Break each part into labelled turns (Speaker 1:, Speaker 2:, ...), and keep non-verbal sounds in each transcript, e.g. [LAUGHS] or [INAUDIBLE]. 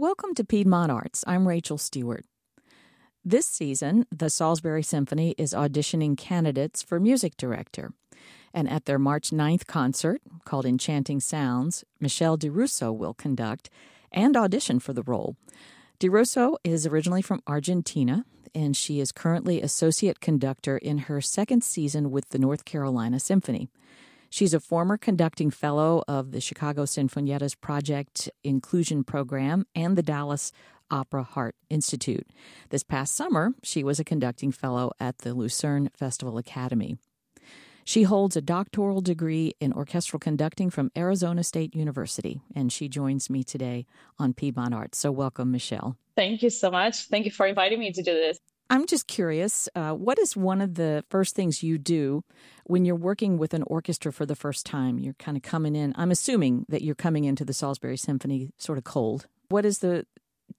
Speaker 1: Welcome to Piedmont Arts. I'm Rachel Stewart. This season, the Salisbury Symphony is auditioning candidates for music director. And at their March 9th concert, called Enchanting Sounds, Michelle Di Russo will conduct and audition for the role. Di Russo is originally from Argentina, and she is currently associate conductor in her second season with the North Carolina Symphony. She's a former conducting fellow of the Chicago Sinfonietta's Project Inclusion Program and the Dallas Opera Hart Institute. This past summer, she was a conducting fellow at the Lucerne Festival Academy. She holds a doctoral degree in orchestral conducting from Arizona State University, and she joins me today on Piedmont Arts. So, welcome, Michelle.
Speaker 2: Thank you so much. Thank you for inviting me to do this.
Speaker 1: I'm just curious, uh, what is one of the first things you do when you're working with an orchestra for the first time? You're kind of coming in, I'm assuming that you're coming into the Salisbury Symphony sort of cold. What is the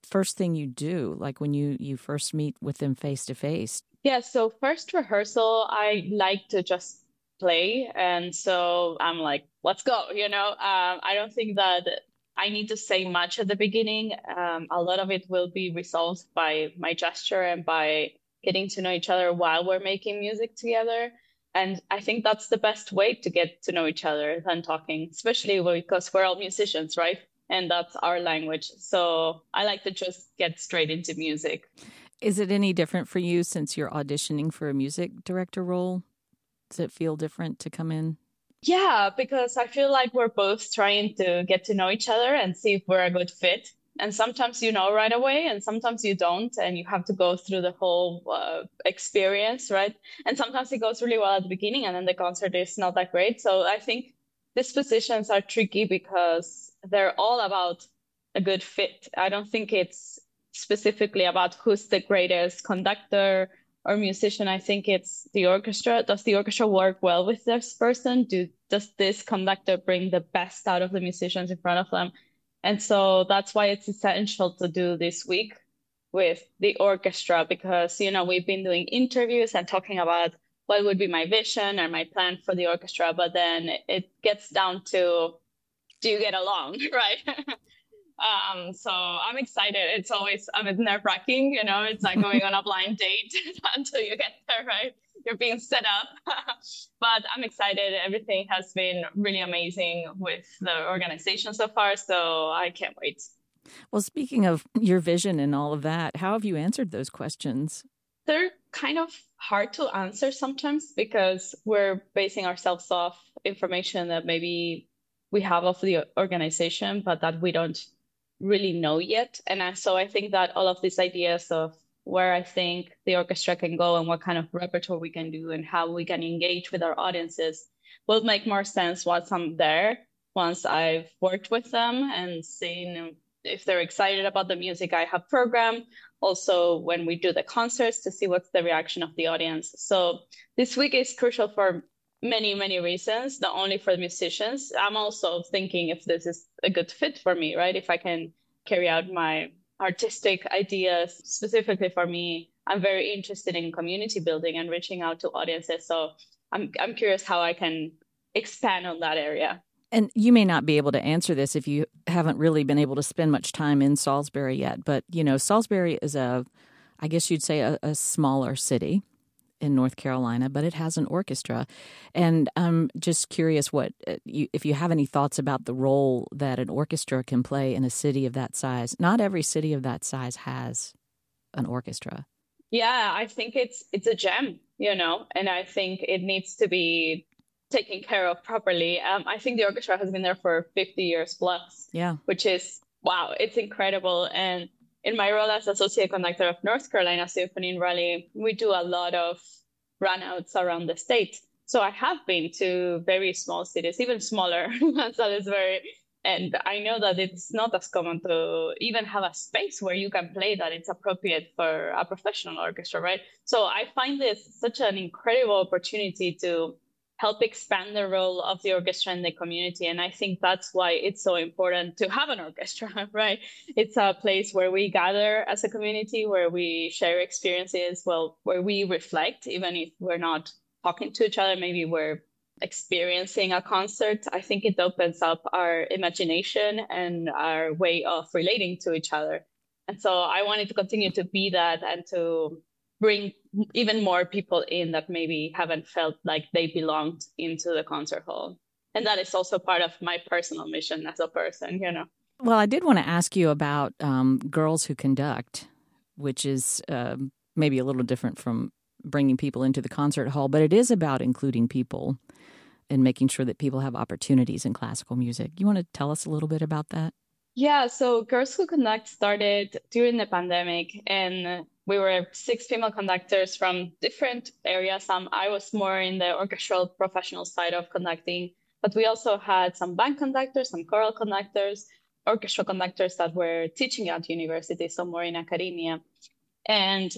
Speaker 1: first thing you do, like when you, you first meet with them face to face?
Speaker 2: Yeah, so first rehearsal, I like to just play. And so I'm like, let's go, you know? Um, I don't think that I need to say much at the beginning. Um, a lot of it will be resolved by my gesture and by getting to know each other while we're making music together. And I think that's the best way to get to know each other than talking, especially because we're all musicians, right? And that's our language. So I like to just get straight into music.
Speaker 1: Is it any different for you since you're auditioning for a music director role? Does it feel different to come in
Speaker 2: yeah, because I feel like we're both trying to get to know each other and see if we're a good fit. And sometimes you know right away, and sometimes you don't, and you have to go through the whole uh, experience, right? And sometimes it goes really well at the beginning, and then the concert is not that great. So I think these positions are tricky because they're all about a good fit. I don't think it's specifically about who's the greatest conductor or musician, I think it's the orchestra. Does the orchestra work well with this person? Do does this conductor bring the best out of the musicians in front of them? And so that's why it's essential to do this week with the orchestra because you know we've been doing interviews and talking about what would be my vision or my plan for the orchestra, but then it gets down to do you get along, [LAUGHS] right? Um, so I'm excited. It's always a bit nerve wracking, you know, it's like going on a blind date [LAUGHS] until you get there, right? You're being set up. [LAUGHS] but I'm excited. Everything has been really amazing with the organization so far. So I can't wait.
Speaker 1: Well, speaking of your vision and all of that, how have you answered those questions?
Speaker 2: They're kind of hard to answer sometimes because we're basing ourselves off information that maybe we have of the organization, but that we don't really know yet. And I, so I think that all of these ideas of where I think the orchestra can go and what kind of repertoire we can do and how we can engage with our audiences will make more sense once I'm there, once I've worked with them and seen if they're excited about the music I have programmed. Also, when we do the concerts to see what's the reaction of the audience. So this week is crucial for many, many reasons, not only for musicians. I'm also thinking if this is a good fit for me, right? If I can carry out my artistic ideas specifically for me. I'm very interested in community building and reaching out to audiences. So I'm I'm curious how I can expand on that area.
Speaker 1: And you may not be able to answer this if you haven't really been able to spend much time in Salisbury yet, but you know, Salisbury is a I guess you'd say a, a smaller city in North Carolina, but it has an orchestra. And I'm just curious what uh, you, if you have any thoughts about the role that an orchestra can play in a city of that size. Not every city of that size has an orchestra.
Speaker 2: Yeah, I think it's it's a gem, you know, and I think it needs to be taken care of properly. Um, I think the orchestra has been there for 50 years plus.
Speaker 1: Yeah,
Speaker 2: which is wow, it's incredible and in my role as associate conductor of North Carolina Symphony in Raleigh, we do a lot of runouts around the state. So I have been to very small cities, even smaller than Salisbury. And I know that it's not as common to even have a space where you can play that it's appropriate for a professional orchestra, right? So I find this such an incredible opportunity to help expand the role of the orchestra in the community. And I think that's why it's so important to have an orchestra, [LAUGHS] right? It's a place where we gather as a community, where we share experiences, well, where we reflect, even if we're not talking to each other, maybe we're experiencing a concert, I think it opens up our imagination and our way of relating to each other. And so I wanted to continue to be that and to bring even more people in that maybe haven't felt like they belonged into the concert hall. And that is also part of my personal mission as a person, you know.
Speaker 1: Well, I did want to ask you about um, Girls Who Conduct, which is uh, maybe a little different from bringing people into the concert hall, but it is about including people and making sure that people have opportunities in classical music. You want to tell us a little bit about that?
Speaker 2: Yeah, so Girls Who Conduct started during the pandemic, and we were six female conductors from different areas. Um, I was more in the orchestral professional side of conducting, but we also had some band conductors, some choral conductors, orchestral conductors that were teaching at university, some more in academia. And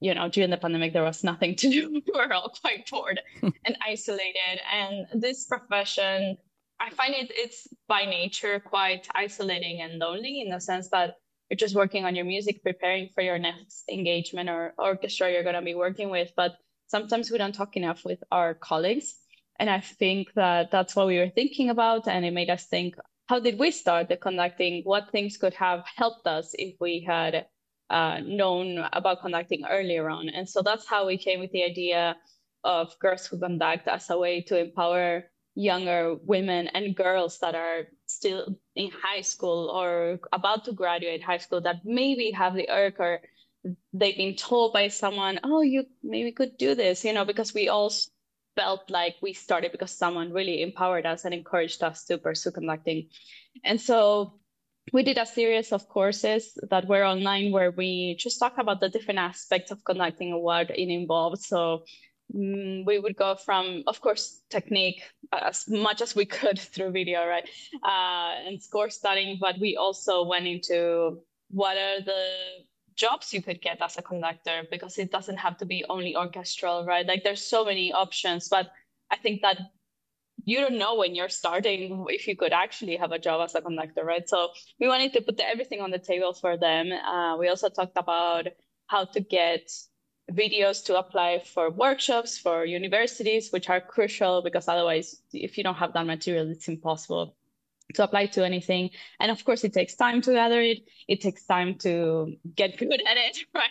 Speaker 2: you know, during the pandemic, there was nothing to do. [LAUGHS] we were all quite bored [LAUGHS] and isolated. And this profession, I find it it's by nature quite isolating and lonely in the sense that you're just working on your music, preparing for your next engagement or orchestra you're going to be working with. But sometimes we don't talk enough with our colleagues. And I think that that's what we were thinking about. And it made us think, how did we start the conducting? What things could have helped us if we had uh, known about conducting earlier on. And so that's how we came with the idea of Girls Who Conduct as a way to empower younger women and girls that are still in high school or about to graduate high school that maybe have the urge or they've been told by someone, oh, you maybe could do this, you know, because we all felt like we started because someone really empowered us and encouraged us to pursue conducting. And so we did a series of courses that were online where we just talk about the different aspects of conducting a what it involved. So we would go from, of course, technique as much as we could [LAUGHS] through video, right? Uh, and score studying, but we also went into what are the jobs you could get as a conductor because it doesn't have to be only orchestral, right? Like there's so many options, but I think that you don't know when you're starting if you could actually have a job as a conductor, right? So we wanted to put everything on the table for them. Uh, we also talked about how to get videos to apply for workshops for universities, which are crucial because otherwise, if you don't have that material, it's impossible to apply to anything. And of course, it takes time to gather it. It takes time to get good at it, [LAUGHS] right?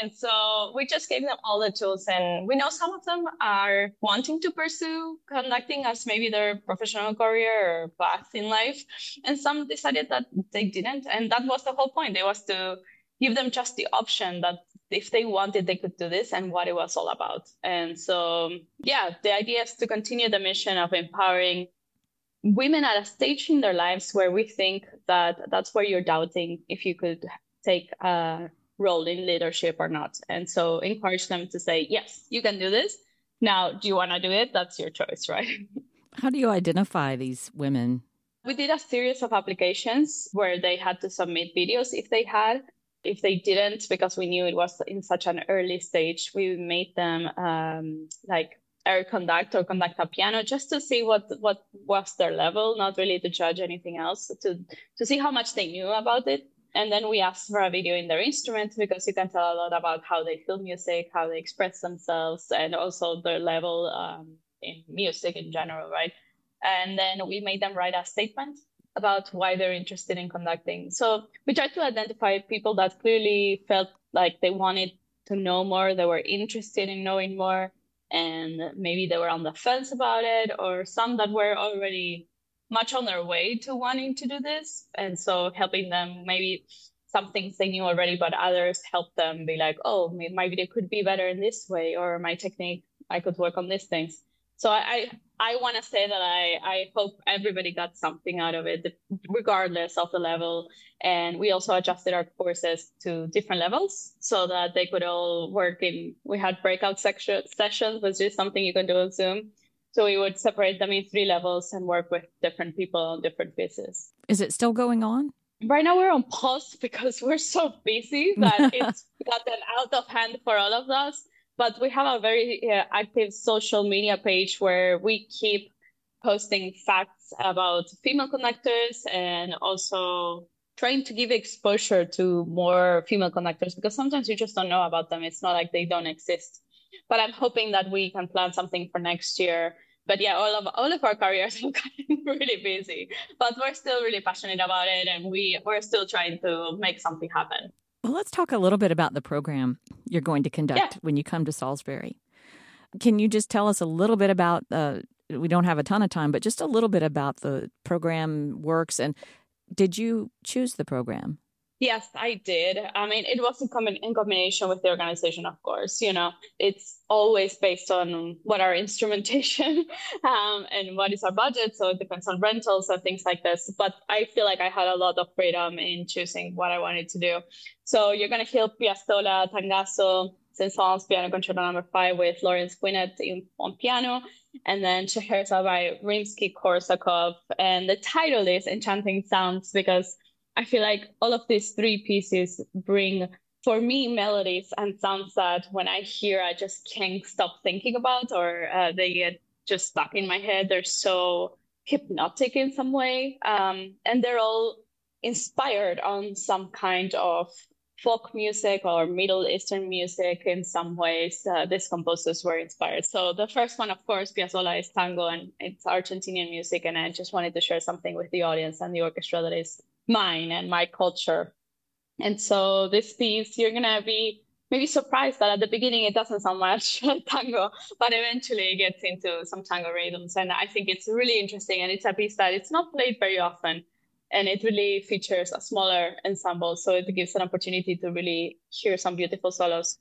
Speaker 2: And so we just gave them all the tools. And we know some of them are wanting to pursue conducting as maybe their professional career or path in life. And some decided that they didn't. And that was the whole point. It was to give them just the option that if they wanted, they could do this and what it was all about. And so, yeah, the idea is to continue the mission of empowering women at a stage in their lives where we think that that's where you're doubting if you could take a role in leadership or not. And so encourage them to say, yes, you can do this. Now, do you want to do it? That's your choice, [LAUGHS] right?
Speaker 1: How do you identify these women?
Speaker 2: We did a series of applications where they had to submit videos if they had. If they didn't, because we knew it was in such an early stage, we made them um, like air conduct or conduct a piano just to see what what was their level, not really to judge anything else, to to see how much they knew about it. And then we asked for a video in their instrument because you can tell a lot about how they feel music, how they express themselves, and also their level um, in music in general, right? And then we made them write a statement about why they're interested in conducting. So we tried to identify people that clearly felt like they wanted to know more, they were interested in knowing more, and maybe they were on the fence about it, or some that were already much on their way to wanting to do this. And so helping them maybe some things they knew already, but others help them be like, oh, my video could be better in this way, or my technique, I could work on these things. So I, I, I want to say that I, I hope everybody got something out of it, regardless of the level. And we also adjusted our courses to different levels so that they could all work in, we had breakout section, sessions, which is something you can do on Zoom so we would separate them in three levels and work with different people on different pieces.
Speaker 1: Is it still going on?
Speaker 2: Right now we're on pause [LAUGHS] because we're so busy that [LAUGHS] it's gotten out of hand for all of us. But we have a very uh, active social media page where we keep posting facts about female conductors and also trying to give exposure to more female conductors because sometimes you just don't know about them. It's not like they don't exist but I'm hoping that we can plan something for next year but yeah, all of all of our careers [LAUGHS] have gotten really busy, but we're still really passionate about it, and we we're still trying to make something happen.
Speaker 1: Well, let's talk a little bit about the program you're going to conduct yeah. when you come to Salisbury. Can you just tell us a little bit about? Uh, we don't have a ton of time, but just a little bit about the program works. And did you choose the program?
Speaker 2: Yes, I did. I mean, it was in, com- in combination with the organization, of course. You know, it's always based on what our [LAUGHS] instrumentation um, and what is our budget. So it depends on rentals and things like this. But I feel like I had a lot of freedom in choosing what I wanted to do. So you're going to hear Piazzolla, Tangazo, Saint-Saëns Piano Concerto Number Five with Lawrence Quinet on piano, and then Scheherazade by Rimsky-Korsakov. And the title is Enchanting Sounds because I feel like all of these three pieces bring for me melodies and sounds that when I hear I just can't stop thinking about or uh, they get just stuck in my head. They're so hypnotic in some way. Um, and they're all inspired on some kind of folk music or Middle Eastern music in some ways. Uh, these composers were inspired. So the first one, of course, Piazzolla is tango and it's Argentinian music. And I just wanted to share something with the audience and the orchestra that is mine and my culture. And so this piece, you're gonna be maybe surprised that at the beginning it doesn't sound much [LAUGHS] tango, but eventually it gets into some tango rhythms. And I think it's really interesting. And it's a piece that it's not played very often. And it really features a smaller ensemble. So it gives an opportunity to really hear some beautiful solos.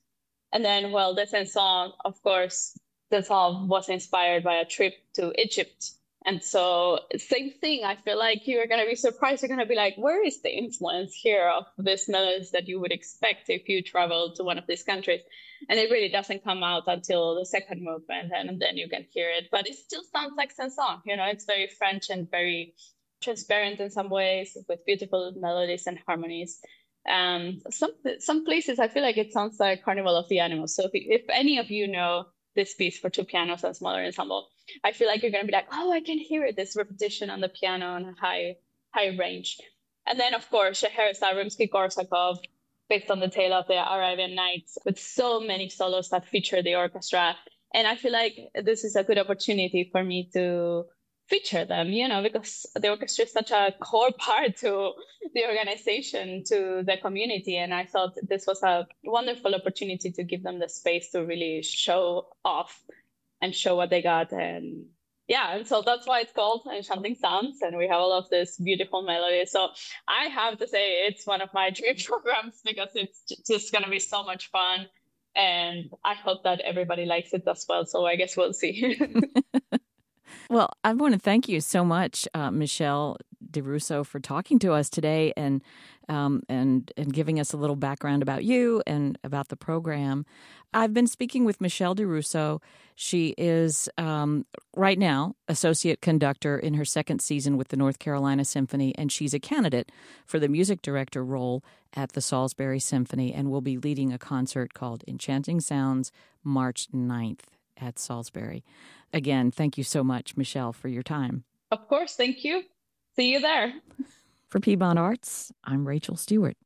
Speaker 2: And then, well, the song, of course, the song was inspired by a trip to Egypt and so, same thing. I feel like you're going to be surprised. You're going to be like, where is the influence here of this melodies that you would expect if you travel to one of these countries? And it really doesn't come out until the second movement, and, then you can hear it. But it still sounds like Saint-Saëns. You know, it's very French and very transparent in some ways with beautiful melodies and harmonies. Um, some some places I feel like it sounds like Carnival of the Animals. So if, if any of you know this piece for two pianos and smaller ensemble, I feel like you're going to be like, oh, I can hear this repetition on the piano on a high, high range. And then, of course, Scheherazade Rimsky-Korsakov, based on the tale of the Arabian Nights, with so many solos that feature the orchestra. And I feel like this is a good opportunity for me to feature them, you know, because the orchestra is such a core part to the organization, to the community. And I thought this was a wonderful opportunity to give them the space to really show off and show what they got. And yeah, and so that's why it's called Enchanting Sounds. And we have all of this beautiful melody. So I have to say it's one of my [LAUGHS] dream programs because it's just going to be so much fun. And I hope that everybody likes it as well. So I guess we'll see. [LAUGHS] [LAUGHS]
Speaker 1: Well, I want to thank you so much, uh, Michelle Di Russo, for talking to us today and um, and and giving us a little background about you and about the program. I've been speaking with Michelle Di Russo. She is um, right now associate conductor in her second season with the North Carolina Symphony, and she's a candidate for the music director role at the Salisbury Symphony, and will be leading a concert called Enchanting Sounds March 9th at Salisbury. Again, thank you so much, Michelle, for your time.
Speaker 2: Of course. Thank you. See you there.
Speaker 1: For Piedmont Arts, I'm Rachel Stewart.